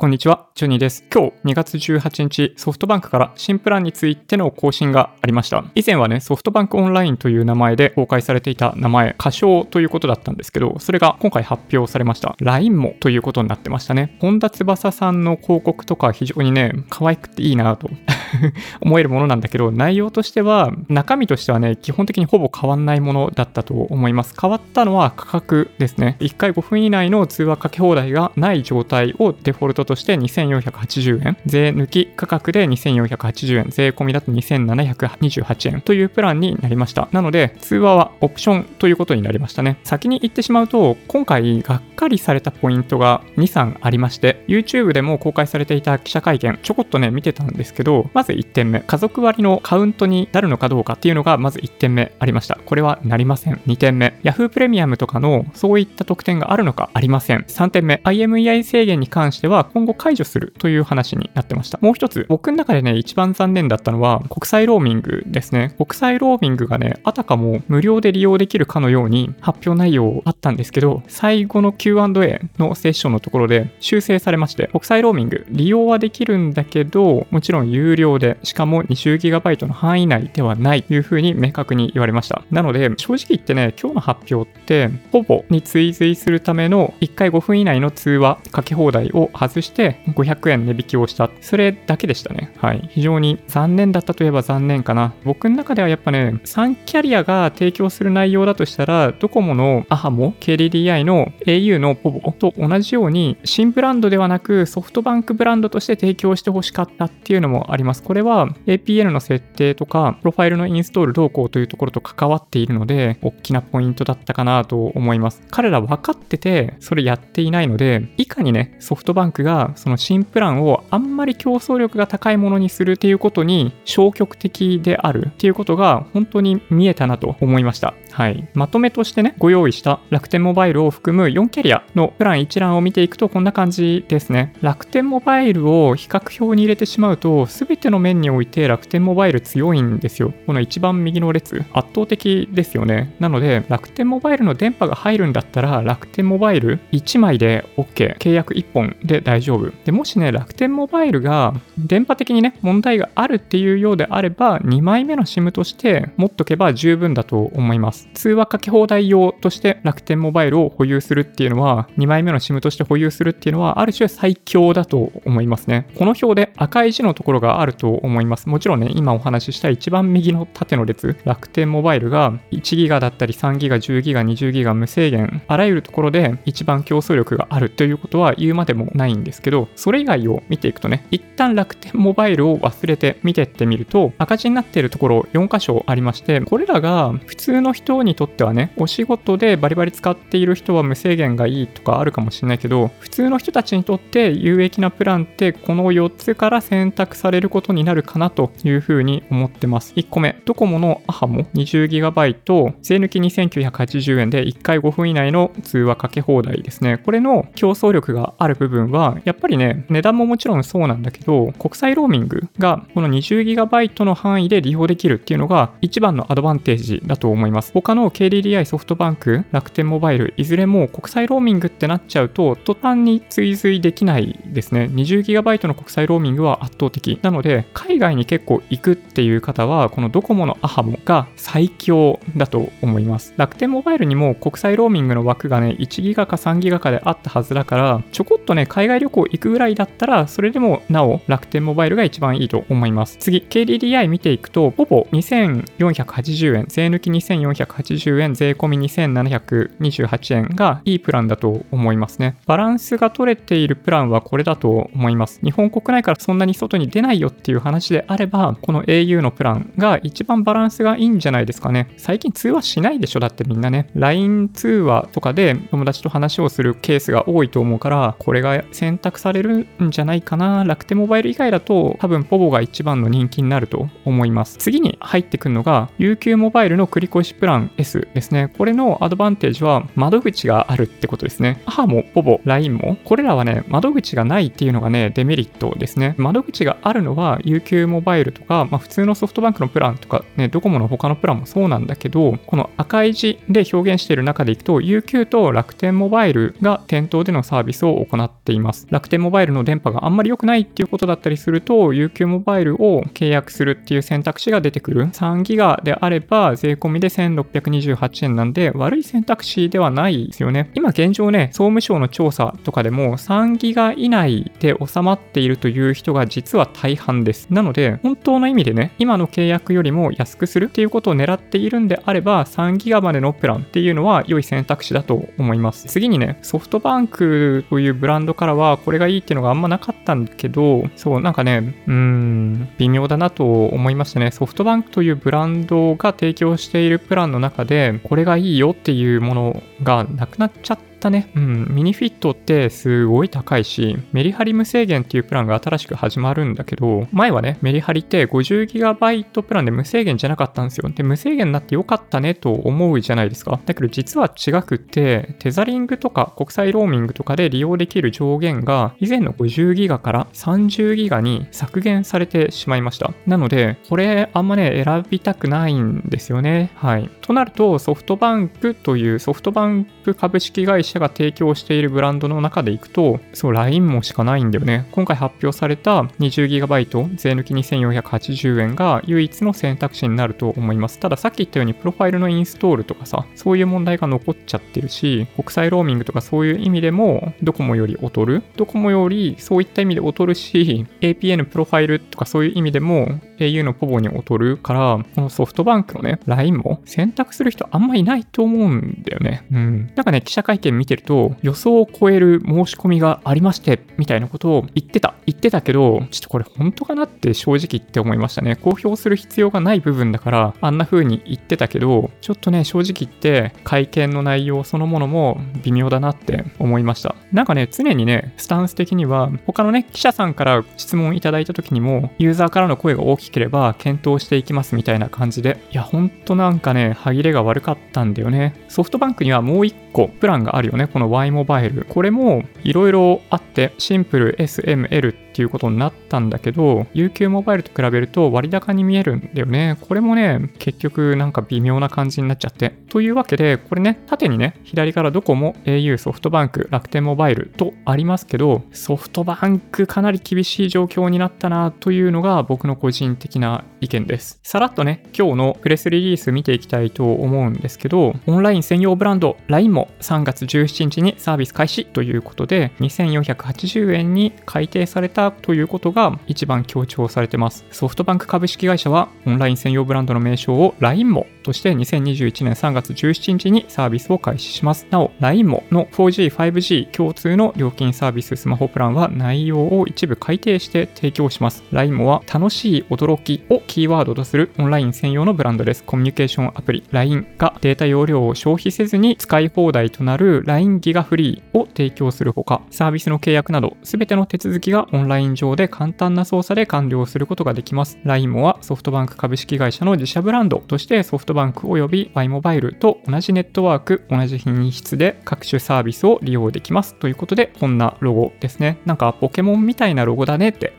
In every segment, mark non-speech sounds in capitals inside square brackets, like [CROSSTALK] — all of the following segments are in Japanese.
こんにちは、ジョニーです。今日2月18日、ソフトバンクから新プランについての更新がありました。以前はね、ソフトバンクオンラインという名前で公開されていた名前、歌唱ということだったんですけど、それが今回発表されました。LINE もということになってましたね。本田翼さんの広告とか非常にね、可愛くていいなぁと [LAUGHS] 思えるものなんだけど、内容としては、中身としてはね、基本的にほぼ変わんないものだったと思います。変わったのは価格ですね。1回5分以内の通話かけ放題がない状態をデフォルトとして2480円、税抜き価格で2480円、税込みだと2728円というプランになりました。なので、通話はオプションということになりましたね。先に言ってしまうと、今回がっかりされたポイントが2、3ありまして、YouTube でも公開されていた記者会見、ちょこっとね、見てたんですけど、まず1点目、家族割のカウントになるのかどうかっていうのがまず1点目ありました。これはなりません。2点目、Yahoo プレミアムとかのそういった特典があるのかありません。3点目、IMEI 制限に関しては今後解除するという話になってました。もう一つ、僕の中でね、一番残念だったのは国際ローミングですね。国際ローミングがね、あたかも無料で利用できるかのように発表内容あったんですけど、最後の Q&A のセッションのところで修正されまして、国際ローミング利用はできるんだけど、もちろん有料で、しかも 20GB の範囲内ではないというふうに明確に言われました。なので、正直言ってね、今日の発表って、ほぼに追随するための1回5分以内の通話かけ放題を外してして500円値引きをした。それだけでしたね。はい。非常に残念だったといえば残念かな。僕の中ではやっぱね、3キャリアが提供する内容だとしたら、ドコモのアハモ、KDDI の au のポボと同じように、新ブランドではなくソフトバンクブランドとして提供してほしかったっていうのもあります。これは APN の設定とか、プロファイルのインストール動向というところと関わっているので、大きなポイントだったかなと思います。彼ら分かってて、それやっていないので、いかにね、ソフトバンクがその新プランをあんまり競争力が高いものにするっていうことに消極的であるっていうことが本当に見えたなと思いました。はい。まとめとしてね、ご用意した楽天モバイルを含む4キャリアのプラン一覧を見ていくとこんな感じですね。楽天モバイルを比較表に入れてしまうと、すべての面において楽天モバイル強いんですよ。この一番右の列、圧倒的ですよね。なので、楽天モバイルの電波が入るんだったら、楽天モバイル1枚で OK。契約1本で大丈夫。で、もしね、楽天モバイルが電波的にね、問題があるっていうようであれば、2枚目の SIM として持っとけば十分だと思います。通話かけ放題用として楽天モバイルを保有するっていうのは、2枚目の SIM として保有するっていうのは、ある種最強だと思いますね。この表で赤い字のところがあると思います。もちろんね、今お話しした一番右の縦の列、楽天モバイルが1ギガだったり3ギガ、10ギガ、20ギガ無制限、あらゆるところで一番競争力があるということは言うまでもないんですですけど、それ以外を見ていくとね、一旦楽天モバイルを忘れて見てってみると、赤字になっているところ4箇所ありまして、これらが普通の人にとってはね、お仕事でバリバリ使っている人は無制限がいいとかあるかもしれないけど、普通の人たちにとって有益なプランってこの4つから選択されることになるかなというふうに思ってます。1個目、ドコモのアハモ 20GB 税抜き2980円で1回5分以内の通話かけ放題ですね。これの競争力がある部分は、やっぱりね、値段ももちろんそうなんだけど、国際ローミングがこの 20GB の範囲で利用できるっていうのが一番のアドバンテージだと思います。他の KDDI ソフトバンク、楽天モバイル、いずれも国際ローミングってなっちゃうと、途端に追随できないですね。20GB の国際ローミングは圧倒的。なので、海外に結構行くっていう方は、このドコモのアハモが最強だと思います。楽天モバイルにも国際ローミングの枠がね、1ギガか3ギガかであったはずだから、ちょこっとね、海外旅行行くぐらいだったら、それでもなお楽天モバイルが一番いいと思います。次、KDDI 見ていくと、ほぼ2480円、税抜き2480円、税込み2728円がいいプランだと思いますね。バランスが取れているプランはこれだと思います。日本国内からそんなに外に出ないよっていう話であれば、この au のプランが一番バランスがいいんじゃないですかね。最近通話しないでしょだってみんなね。LINE 通話とかで友達と話をするケースが多いと思うから、これが選択されるんじゃないかな。楽天モバイル以外だと多分ポボが一番の人気になると思います。次に入ってくるのが UQ モバイルの繰越しプラン S ですね。これのアドバンテージは窓口があるってことですね。母もポボ、LINE も。これらはね、窓口がないっていうのがね、デメリットですね。窓口があるのは UQ モバイルとか、まあ、普通のソフトバンクのプランとか、ね、ドコモの他のプランもそうなんだけど、この赤い字で表現している中でいくと、UQ と楽天モバイルが店頭でのサービスを行っています。楽天モバイルの電波があんまり良くないっていうことだったりすると、UQ モバイルを契約するっていう選択肢が出てくる。3ギガであれば、税込みで1628円なんで、悪い選択肢ではないですよね。今現状ね、総務省の調査とかでも3ギガ以内で収まっているという人が実は大半です。なので、本当の意味でね、今の契約よりも安くするっていうことを狙っているんであれば、3ギガまでのプランっていうのは良い選択肢だと思います。次にね、ソフトバンクというブランドからはこれがいいっていうのがあんまなかったんだけど、そう、なんかね、うん、微妙だなと思いましたね。ソフトバンクというブランドが提供しているプランの中で、これがいいよっていうものがなくなっちゃってったね。うん。ミニフィットってすごい高いし、メリハリ無制限っていうプランが新しく始まるんだけど、前はね、メリハリって 50GB プランで無制限じゃなかったんですよ。で、無制限になってよかったねと思うじゃないですか。だけど実は違くって、テザリングとか国際ローミングとかで利用できる上限が以前の 50GB から 30GB に削減されてしまいました。なので、これあんまね、選びたくないんですよね。はい。となると、ソフトバンクというソフトバンク株式会社社が提供しているブランドの中でいくと、そう、LINE もしかないんだよね。今回発表された 20GB 税抜き2480円が唯一の選択肢になると思います。たださっき言ったようにプロファイルのインストールとかさ、そういう問題が残っちゃってるし、国際ローミングとかそういう意味でもドコモより劣る。ドコモよりそういった意味で劣るし、APN プロファイルとかそういう意味でも au のポボに劣るから、このソフトバンクのね、LINE も選択する人あんまいないと思うんだよね。うん。なんかね、記者会見見てると、予想を超える申し込みがありまして、みたいなことを言ってた。言ってたけど、ちょっとこれ本当かなって正直言って思いましたね。公表する必要がない部分だから、あんな風に言ってたけど、ちょっとね、正直言って、会見の内容そのものも微妙だなって思いました。なんかね、常にね、スタンス的には、他のね、記者さんから質問いただいた時にも、ユーザーからの声が大きければ検討していきますみたいな感じで、いや、ほんとなんかね、歯切れが悪かったんだよね。ソフトバンクにはもう一個プランがあるよね。この Y モバイル。これもいろいろあって、シンプル SML っていうことになったんだけど、UQ モバイルと比べると割高に見えるんだよね。これもね、結局なんか微妙な感じになっちゃって。というわけで、これね、縦にね、左からどこも au、ソフトバンク、楽天モバイルとありますけど、ソフトバンクかなり厳しい状況になったなというのが僕の個人的な意見です。さらっとね、今日のプレスリリース見ていきたいと思うんですけど、オンライン専用ブランド LINE も3月17日にサービス開始ということで、2480円に改定されたということが一番強調されてます。ソフトバンク株式会社はオンライン専用ブランドの名称を LINE もとして2021年3月17日にサービスを開始します。なお、LINE もの 4G、5G 共通の料金サービススマホプランは内容を一部改定して提供します。LINE もは楽しい驚きをキーワードとするオンライン専用のブランドです。コミュニケーションアプリ LINE がデータ容量を消費せずに使い放題となる LINE ギガフリーを提供するほか、サービスの契約など全ての手続きがオンライン上で簡単な操作で完了することができます。LINE もはソフトバンク株式会社の自社ブランドとしてソフトバンク及び Y モバイルと同じネットワーク、同じ品質で各種サービスを利用できます。ということで、こんなロゴですね。なんかポケモンみたいなロゴだねって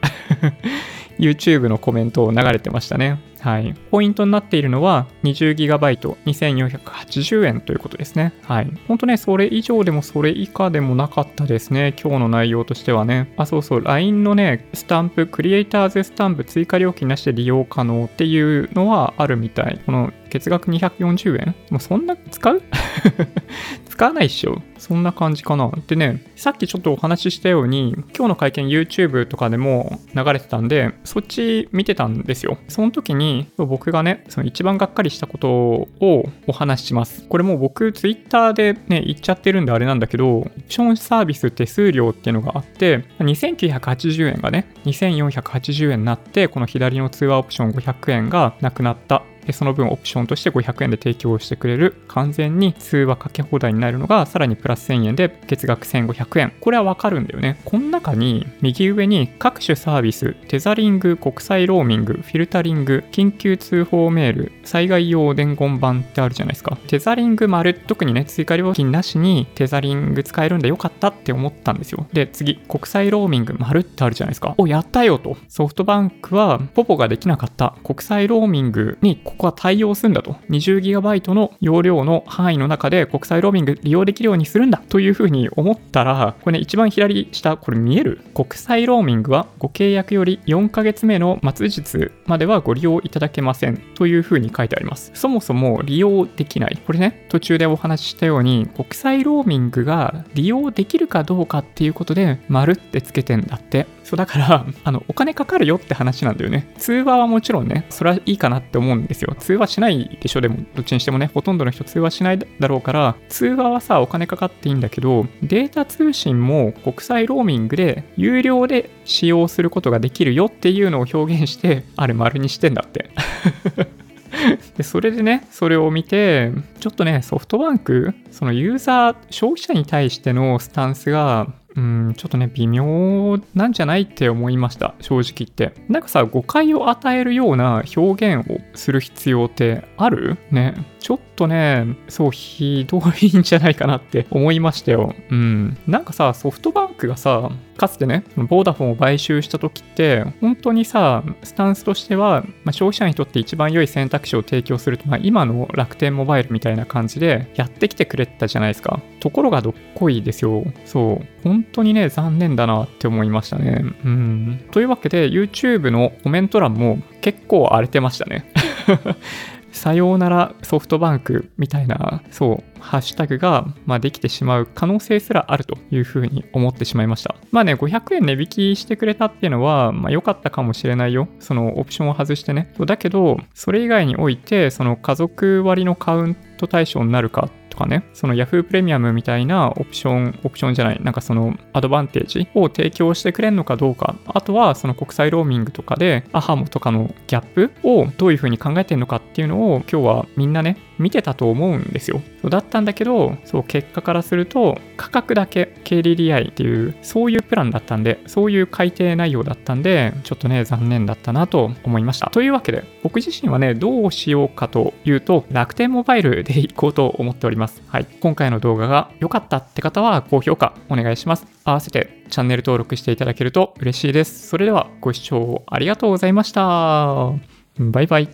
[LAUGHS] YouTube のコメントを流れてましたね。はい。ポイントになっているのは 20GB 2480円ということですね。はい。ほんとね、それ以上でもそれ以下でもなかったですね。今日の内容としてはね。あ、そうそう。LINE のね、スタンプ、クリエイターズスタンプ追加料金なしで利用可能っていうのはあるみたい。この月額240円？もうそんな使う？使わないっしょそんな感じかな。でね、さっきちょっとお話ししたように、今日の会見 YouTube とかでも流れてたんで、そっち見てたんですよ。その時に僕がね、その一番がっかりしたことをお話しします。これもう僕 Twitter でね、言っちゃってるんであれなんだけど、オプションサービス手数料っていうのがあって、2980円がね、2480円になって、この左の通話オプション500円がなくなったその分オプションとして500円で提供してくれる完全に通話かけ放題になるのがさらにプラス1000円で月額1500円。これはわかるんだよね。この中に右上に各種サービス、テザリング、国際ローミング、フィルタリング、緊急通報メール、災害用伝言板ってあるじゃないですか。テザリング丸、特にね、追加料金なしにテザリング使えるんでよかったって思ったんですよ。で、次、国際ローミング丸ってあるじゃないですか。お、やったよと。ソフトバンクはポポができなかった国際ローミングに国こは対応するんだと。20GB の容量の範囲の中で国際ローミング利用できるようにするんだというふうに思ったら、これね、一番左下、これ見える？国際ローミングはご契約より4ヶ月目の末日まではご利用いただけませんというふうに書いてあります。そもそも利用できない。これね、途中でお話ししたように、国際ローミングが利用できるかどうかっていうことで、丸ってつけてんだって。そうだから、あの、お金かかるよって話なんだよね。通話はもちろんね、それはいいかなって思うんですよ。通話しないでしょ、でも、どっちにしてもね、ほとんどの人通話しないだろうから、通話はさ、お金かかっていいんだけど、データ通信も国際ローミングで有料で使用することができるよっていうのを表現して、あれ丸にしてんだって。[LAUGHS] で、それでね、それを見て、ちょっとね、ソフトバンク、そのユーザー、消費者に対してのスタンスが、うん、ちょっとね、微妙なんじゃないって思いました、正直言って。なんかさ、誤解を与えるような表現をする必要ってある？ね。ちょっとね、そう、ひどいんじゃないかなって思いましたよ。うん。なんかさ、ソフトバンクがさ、かつてね、ボーダフォンを買収した時って、本当にさ、スタンスとしては、まあ、消費者にとって一番良い選択肢を提供すると、まあ、今の楽天モバイルみたいな感じでやってきてくれたじゃないですか。ところがどっこいですよ。そう。本当にね、残念だなって思いましたね。うん。というわけで、YouTube のコメント欄も結構荒れてましたね。さようならソフトバンクみたいな、そう、ハッシュタグが、まあ、できてしまう可能性すらあるというふうに思ってしまいました。まあね、500円値引きしてくれたっていうのは、まあ良かったかもしれないよ。そのオプションを外してね。だけど、それ以外において、その家族割のカウント対象になるかかね、その Yahoo プレミアムみたいなオプション、オプションじゃない、なんかそのアドバンテージを提供してくれるのかどうか、あとはその国際ローミングとかで、アハモとかのギャップをどういうふうに考えてるのかっていうのを今日はみんなね、見てたと思うんですよ。そうだったんだけど、そう、結果からすると、価格だけ KDDI っていう、そういうプランだったんで、そういう改定内容だったんで、ちょっとね、残念だったなと思いました。というわけで、僕自身はね、どうしようかというと、楽天モバイルでいこうと思っております。はい。今回の動画が良かったって方は、高評価お願いします。合わせてチャンネル登録していただけると嬉しいです。それではご視聴ありがとうございました。バイバイ。